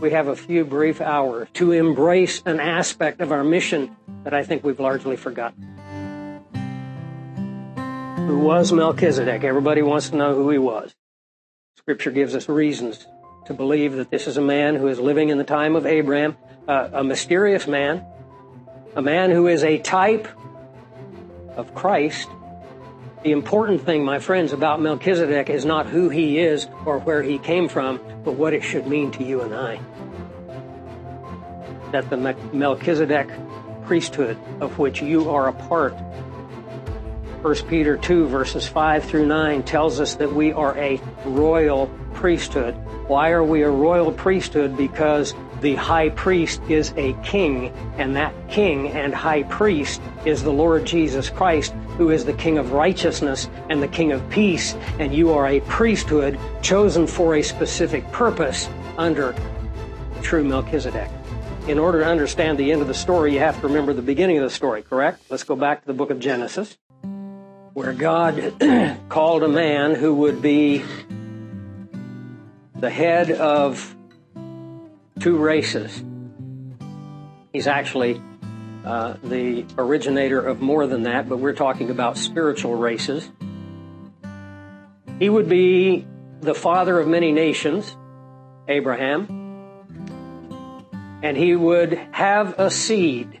We have a few brief hours to embrace an aspect of our mission that I think we've largely forgotten. Who was Melchizedek? Everybody wants to know who he was. Scripture gives us reasons to believe that this is a man who is living in the time of Abraham, uh, a mysterious man, a man who is a type of Christ. The important thing, my friends, about Melchizedek is not who he is or where he came from, but what it should mean to you and I. That the Melchizedek priesthood of which you are a part 1 Peter 2 verses 5 through 9 tells us that we are a royal priesthood. Why are we a royal priesthood? Because the high priest is a king, and that king and high priest is the Lord Jesus Christ, who is the king of righteousness and the king of peace, and you are a priesthood chosen for a specific purpose under true Melchizedek. In order to understand the end of the story, you have to remember the beginning of the story, correct? Let's go back to the book of Genesis where God called a man who would be the head of two races. He's actually uh, the originator of more than that, but we're talking about spiritual races. He would be the father of many nations, Abraham, and he would have a seed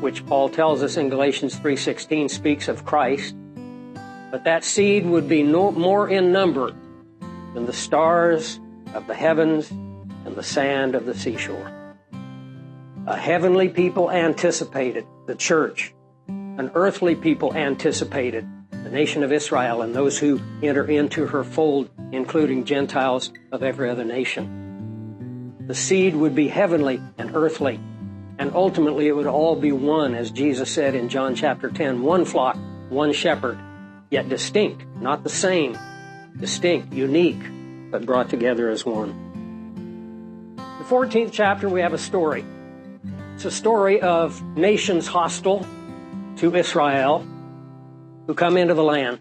which Paul tells us in Galatians 3:16 speaks of Christ. But that seed would be no more in number than the stars of the heavens and the sand of the seashore. A heavenly people anticipated the church. An earthly people anticipated the nation of Israel and those who enter into her fold, including Gentiles of every other nation. The seed would be heavenly and earthly. And ultimately, it would all be one, as Jesus said in John chapter 10 one flock, one shepherd, yet distinct, not the same, distinct, unique, but brought together as one. The 14th chapter, we have a story. It's a story of nations hostile to Israel who come into the land.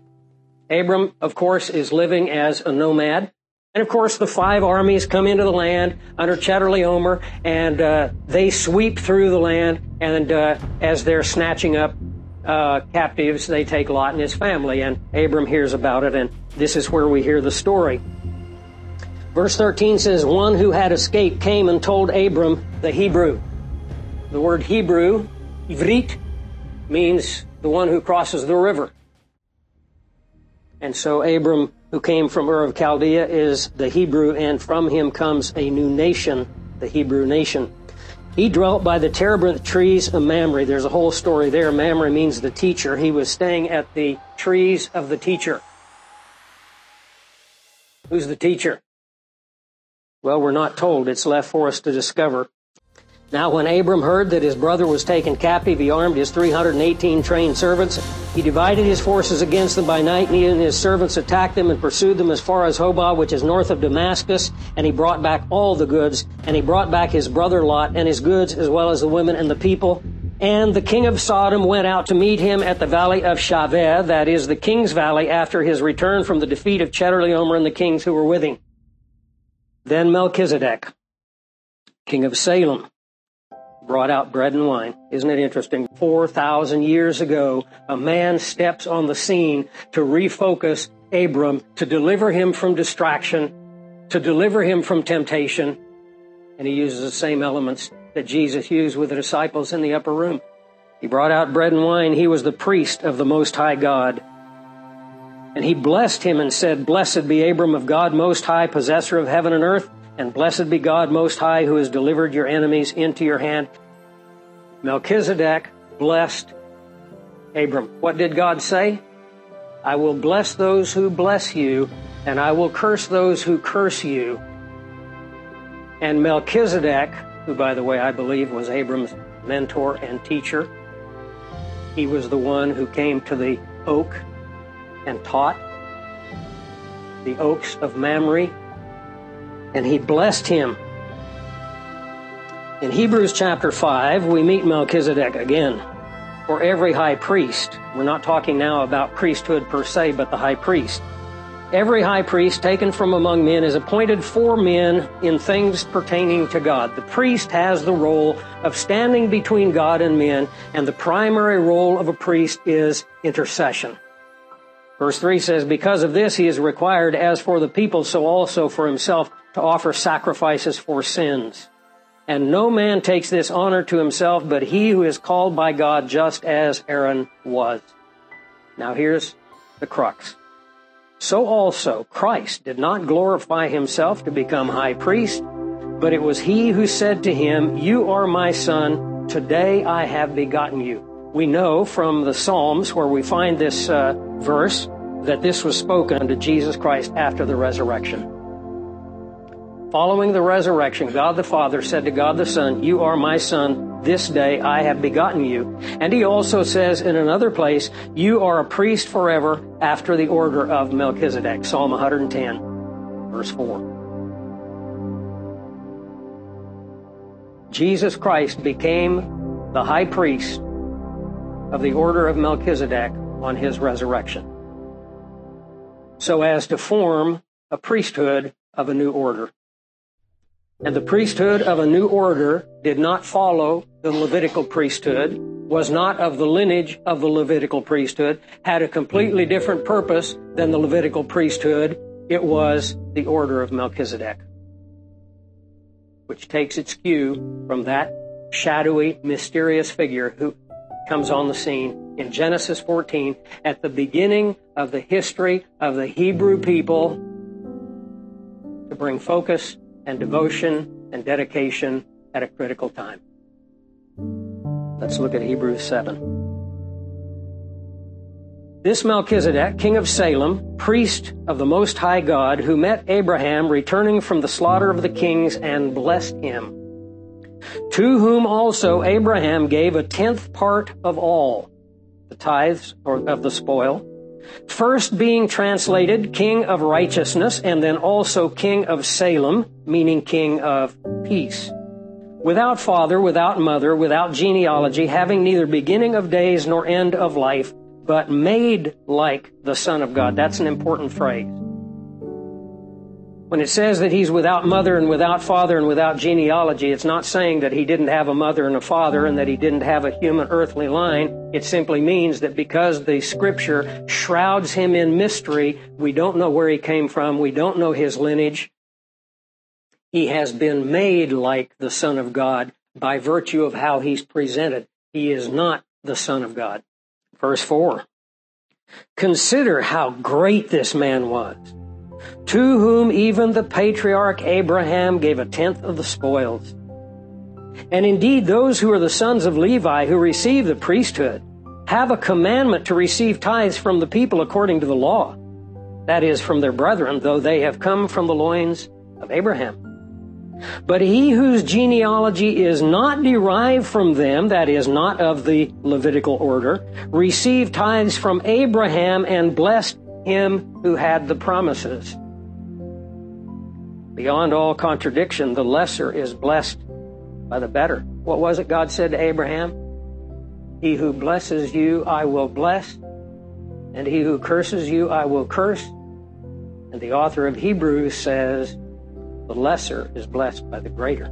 Abram, of course, is living as a nomad. And of course, the five armies come into the land under Chedorlaomer, and uh, they sweep through the land. And uh, as they're snatching up uh, captives, they take Lot and his family. And Abram hears about it, and this is where we hear the story. Verse 13 says, One who had escaped came and told Abram the Hebrew. The word Hebrew, Ivrit, means the one who crosses the river. And so Abram who came from Ur of Chaldea, is the Hebrew, and from him comes a new nation, the Hebrew nation. He dwelt by the terebinth trees of Mamre. There's a whole story there. Mamre means the teacher. He was staying at the trees of the teacher. Who's the teacher? Well, we're not told. It's left for us to discover. Now, when Abram heard that his brother was taken captive, he armed his 318 trained servants. He divided his forces against them by night, and he and his servants attacked them and pursued them as far as Hobah, which is north of Damascus. And he brought back all the goods, and he brought back his brother Lot and his goods, as well as the women and the people. And the king of Sodom went out to meet him at the valley of Shaveh, that is the king's valley, after his return from the defeat of Chedorlaomer and the kings who were with him. Then Melchizedek, king of Salem, brought out bread and wine. Isn't it interesting? 4,000 years ago, a man steps on the scene to refocus Abram, to deliver him from distraction, to deliver him from temptation. And he uses the same elements that Jesus used with the disciples in the upper room. He brought out bread and wine. He was the priest of the Most High God. And he blessed him and said, Blessed be Abram of God Most High, possessor of heaven and earth. And blessed be God Most High, who has delivered your enemies into your hand. Melchizedek blessed Abram. What did God say? I will bless those who bless you, and I will curse those who curse you. And Melchizedek, who, by the way, I believe was Abram's mentor and teacher, he was the one who came to the oak and taught the oaks of Mamre and he blessed him. In Hebrews chapter 5, we meet Melchizedek again. For every high priest, we're not talking now about priesthood per se, but the high priest. Every high priest taken from among men is appointed for men in things pertaining to God. The priest has the role of standing between God and men, and the primary role of a priest is intercession. Verse 3 says, Because of this he is required, as for the people, so also for himself, to offer sacrifices for sins. And no man takes this honor to himself, but he who is called by God, just as Aaron was. Now here's the crux. So also Christ did not glorify himself to become high priest, but it was he who said to him, You are my son, today I have begotten you. We know from the Psalms where we find this uh, verse that this was spoken unto Jesus Christ after the resurrection. Following the resurrection, God the Father said to God the Son, You are my Son, this day I have begotten you. And he also says in another place, You are a priest forever after the order of Melchizedek. Psalm 110, verse 4. Jesus Christ became the high priest of the order of Melchizedek on his resurrection, so as to form a priesthood of a new order. And the priesthood of a new order did not follow the Levitical priesthood, was not of the lineage of the Levitical priesthood, had a completely different purpose than the Levitical priesthood. It was the order of Melchizedek, which takes its cue from that shadowy, mysterious figure who comes on the scene in Genesis 14 at the beginning of the history of the Hebrew people to bring focus and devotion and dedication at a critical time. Let's look at Hebrews 7. This Melchizedek, king of Salem, priest of the Most High God, who met Abraham returning from the slaughter of the kings and blessed him, to whom also Abraham gave a tenth part of all, the tithes of the spoil, First being translated King of Righteousness and then also King of Salem, meaning King of Peace. Without father, without mother, without genealogy, having neither beginning of days nor end of life, but made like the Son of God. That's an important phrase. When it says that he's without mother and without father and without genealogy, it's not saying that he didn't have a mother and a father and that he didn't have a human earthly line. It simply means that because the scripture shrouds him in mystery, we don't know where he came from, we don't know his lineage. He has been made like the Son of God by virtue of how he's presented. He is not the Son of God. Verse 4. Consider how great this man was to whom even the patriarch Abraham gave a tenth of the spoils. And indeed, those who are the sons of Levi who receive the priesthood have a commandment to receive tithes from the people according to the law. That is, from their brethren, though they have come from the loins of Abraham. But he whose genealogy is not derived from them, that is, not of the Levitical order, received tithes from Abraham and blessed him who had the promises. Beyond all contradiction, the lesser is blessed by the better. What was it God said to Abraham? He who blesses you, I will bless, and he who curses you, I will curse. And the author of Hebrews says, the lesser is blessed by the greater.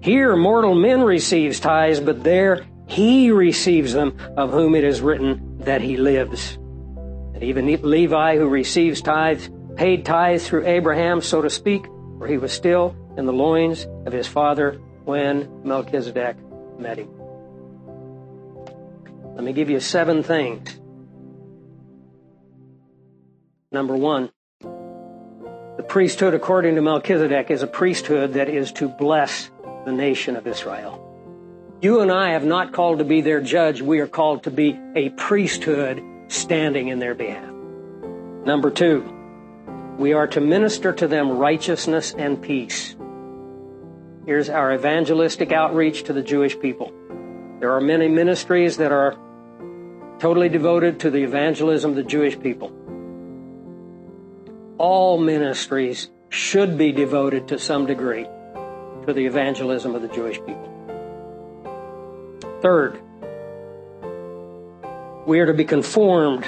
Here, mortal men receives tithes, but there he receives them, of whom it is written that he lives. And even Levi, who receives tithes, paid tithes through Abraham, so to speak, for he was still in the loins of his father when Melchizedek met him. Let me give you seven things. Number one, the priesthood according to Melchizedek is a priesthood that is to bless the nation of Israel. You and I have not called to be their judge. We are called to be a priesthood standing in their behalf. Number two, we are to minister to them righteousness and peace. Here's our evangelistic outreach to the Jewish people. There are many ministries that are totally devoted to the evangelism of the Jewish people. All ministries should be devoted to some degree to the evangelism of the Jewish people. Third, we are to be conformed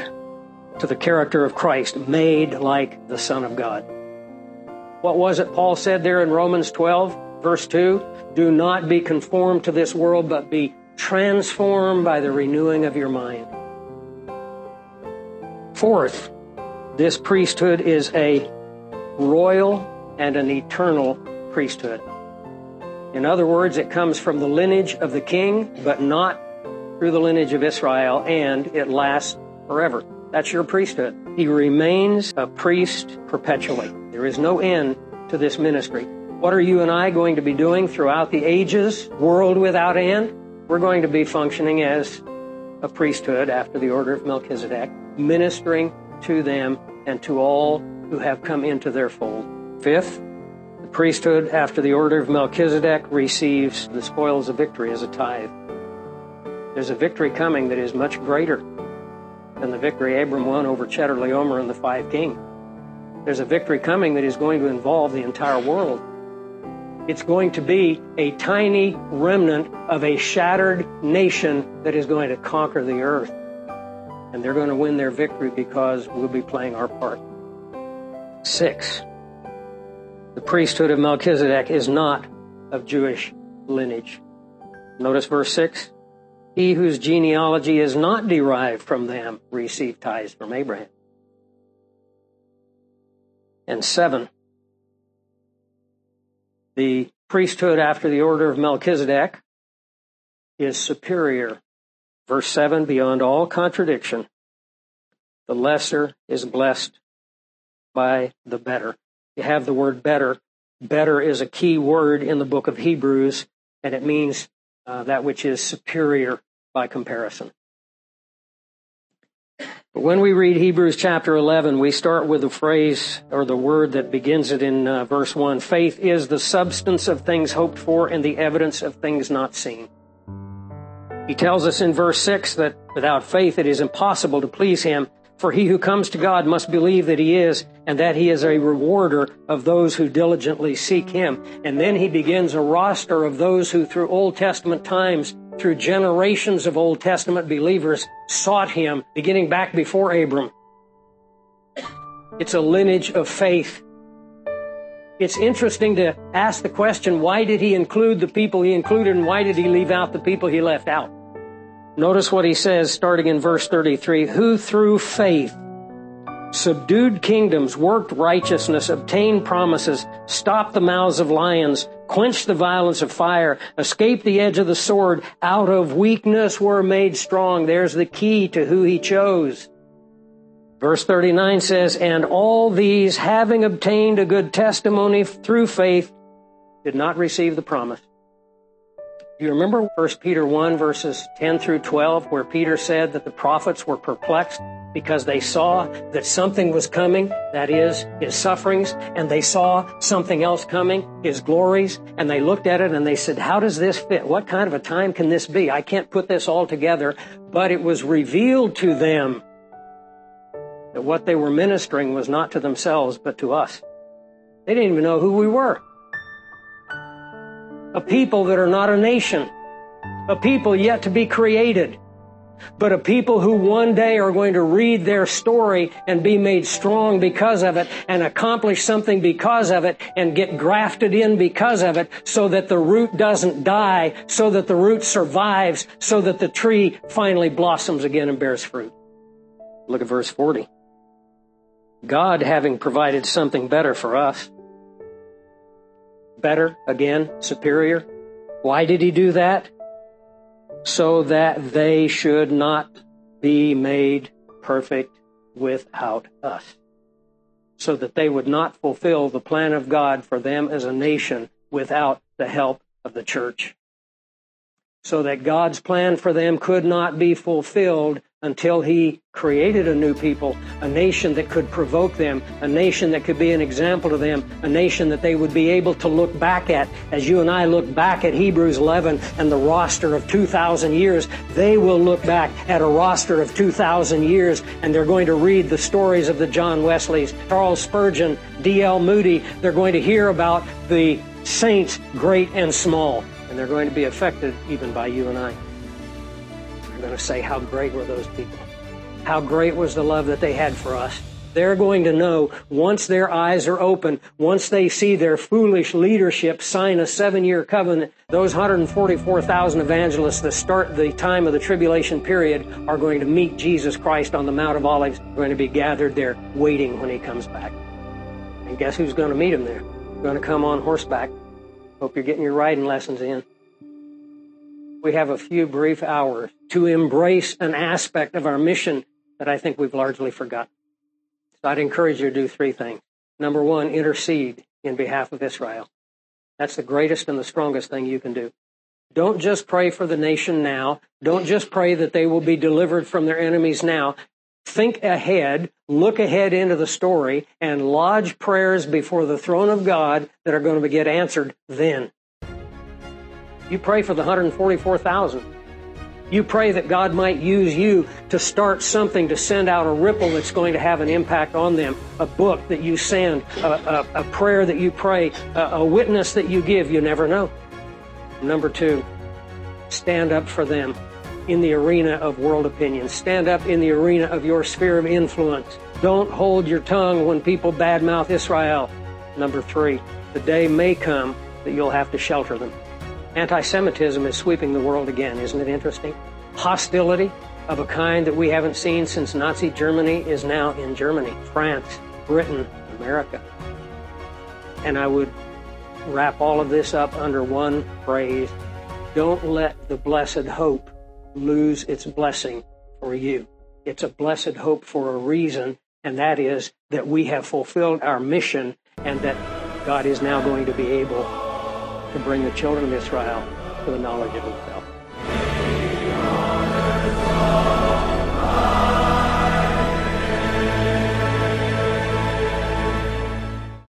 to the character of Christ, made like the Son of God. What was it Paul said there in Romans 12, verse 2? Do not be conformed to this world, but be transformed by the renewing of your mind. Fourth, this priesthood is a royal and an eternal priesthood. In other words, it comes from the lineage of the king, but not through the lineage of Israel, and it lasts forever. That's your priesthood. He remains a priest perpetually. There is no end to this ministry. What are you and I going to be doing throughout the ages, world without end? We're going to be functioning as a priesthood after the order of Melchizedek, ministering to them and to all who have come into their fold. Fifth, priesthood after the order of Melchizedek receives the spoils of victory as a tithe. There's a victory coming that is much greater than the victory Abram won over Chedorlaomer and the five kings. There's a victory coming that is going to involve the entire world. It's going to be a tiny remnant of a shattered nation that is going to conquer the earth. And they're going to win their victory because we'll be playing our part. Six, the priesthood of Melchizedek is not of Jewish lineage. Notice verse 6. He whose genealogy is not derived from them received tithes from Abraham. And seven, the priesthood after the order of Melchizedek is superior. Verse 7 beyond all contradiction, the lesser is blessed by the better. You have the word better. Better is a key word in the book of Hebrews, and it means uh, that which is superior by comparison. But when we read Hebrews chapter 11, we start with the phrase or the word that begins it in uh, verse 1. Faith is the substance of things hoped for and the evidence of things not seen. He tells us in verse 6 that without faith it is impossible to please him, for he who comes to God must believe that he is and that he is a rewarder of those who diligently seek him. And then he begins a roster of those who through Old Testament times through generations of Old Testament believers, sought him, beginning back before Abram. It's a lineage of faith. It's interesting to ask the question, why did he include the people he included and why did he leave out the people he left out? Notice what he says starting in verse 33, who through faith subdued kingdoms, worked righteousness, obtained promises, stopped the mouths of lions, quenched the violence of fire, escaped the edge of the sword, out of weakness were made strong. There's the key to who he chose. Verse 39 says, And all these, having obtained a good testimony through faith, did not receive the promise. Do you remember 1 Peter 1 verses 10 through 12 where Peter said that the prophets were perplexed because they saw that something was coming, that is, his sufferings, and they saw something else coming, his glories, and they looked at it and they said, how does this fit? What kind of a time can this be? I can't put this all together, but it was revealed to them that what they were ministering was not to themselves, but to us. They didn't even know who we were a people that are not a nation, a people yet to be created, but a people who one day are going to read their story and be made strong because of it and accomplish something because of it and get grafted in because of it so that the root doesn't die, so that the root survives, so that the tree finally blossoms again and bears fruit. Look at verse 40. God having provided something better for us, better, again, superior. Why did he do that? So that they should not be made perfect without us. So that they would not fulfill the plan of God for them as a nation without the help of the church. So that God's plan for them could not be fulfilled until he created a new people, a nation that could provoke them, a nation that could be an example to them, a nation that they would be able to look back at. As you and I look back at Hebrews 11 and the roster of 2,000 years, they will look back at a roster of 2,000 years and they're going to read the stories of the John Wesleys, Charles Spurgeon, D.L. Moody. They're going to hear about the saints, great and small, and they're going to be affected even by you and I. I'm going to say, How great were those people? how great was the love that they had for us. They're going to know once their eyes are open, once they see their foolish leadership sign a seven year covenant, those 144,000 evangelists that start the time of the tribulation period are going to meet Jesus Christ on the Mount of Olives, They're going to be gathered there waiting when he comes back. And guess who's going to meet him there? Going to come on horseback. Hope you're getting your riding lessons in. We have a few brief hours to embrace an aspect of our mission that I think we've largely forgotten. So I'd encourage you to do three things. Number one, intercede in behalf of Israel. That's the greatest and the strongest thing you can do. Don't just pray for the nation now. Don't just pray that they will be delivered from their enemies now. Think ahead, look ahead into the story, and lodge prayers before the throne of God that are going to get answered then. You pray for the 144,000. You pray that God might use you to start something to send out a ripple that's going to have an impact on them. A book that you send, a, a, a prayer that you pray, a, a witness that you give. You never know. Number two, stand up for them in the arena of world opinion. Stand up in the arena of your sphere of influence. Don't hold your tongue when people badmouth Israel. Number three, the day may come that you'll have to shelter them. Anti Semitism is sweeping the world again, isn't it interesting? Hostility of a kind that we haven't seen since Nazi Germany is now in Germany, France, Britain, America. And I would wrap all of this up under one phrase don't let the blessed hope lose its blessing for you. It's a blessed hope for a reason, and that is that we have fulfilled our mission and that God is now going to be able to bring the children of Israel to the knowledge of himself.